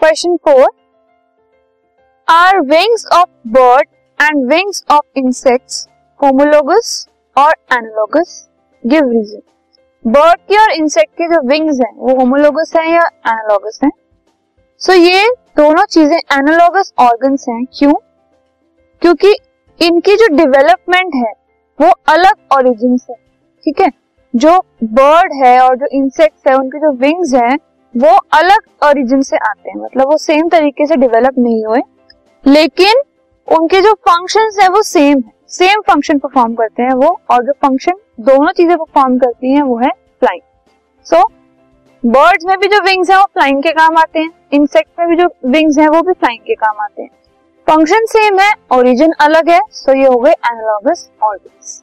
Question four are wings of bird and wings of insects homologous और analogous give reason bird की और insect के जो wings हैं वो होमोलोगस हैं या एनालोगस हैं? सो so, ये दोनों चीज़ें एनालोगस ऑर्गन्स हैं क्यों? क्योंकि इनकी जो डेवलपमेंट है वो अलग ओरिजिन से ठीक है? जो बर्ड है और जो इंसेक्ट्स है उनके जो विंग्स हैं वो अलग ओरिजिन से आते हैं। मतलब वो सेम तरीके से डेवलप नहीं हुए, लेकिन उनके जो फ़ंक्शन है वो सेम है। सेम फ़ंक्शन परफॉर्म करते हैं वो, और जो फ़ंक्शन दोनों चीज़ें परफॉर्म करती हैं वो है फ्लाइंग सो बर्ड्स में भी जो विंग्स है वो फ्लाइंग के काम आते हैं। इंसेक्ट में भी जो विंग्स है वो भी फ्लाइंग के काम आते हैं। फ़ंक्शन सेम है ओरिजिन अलग है सो so ये हो गए analogous organs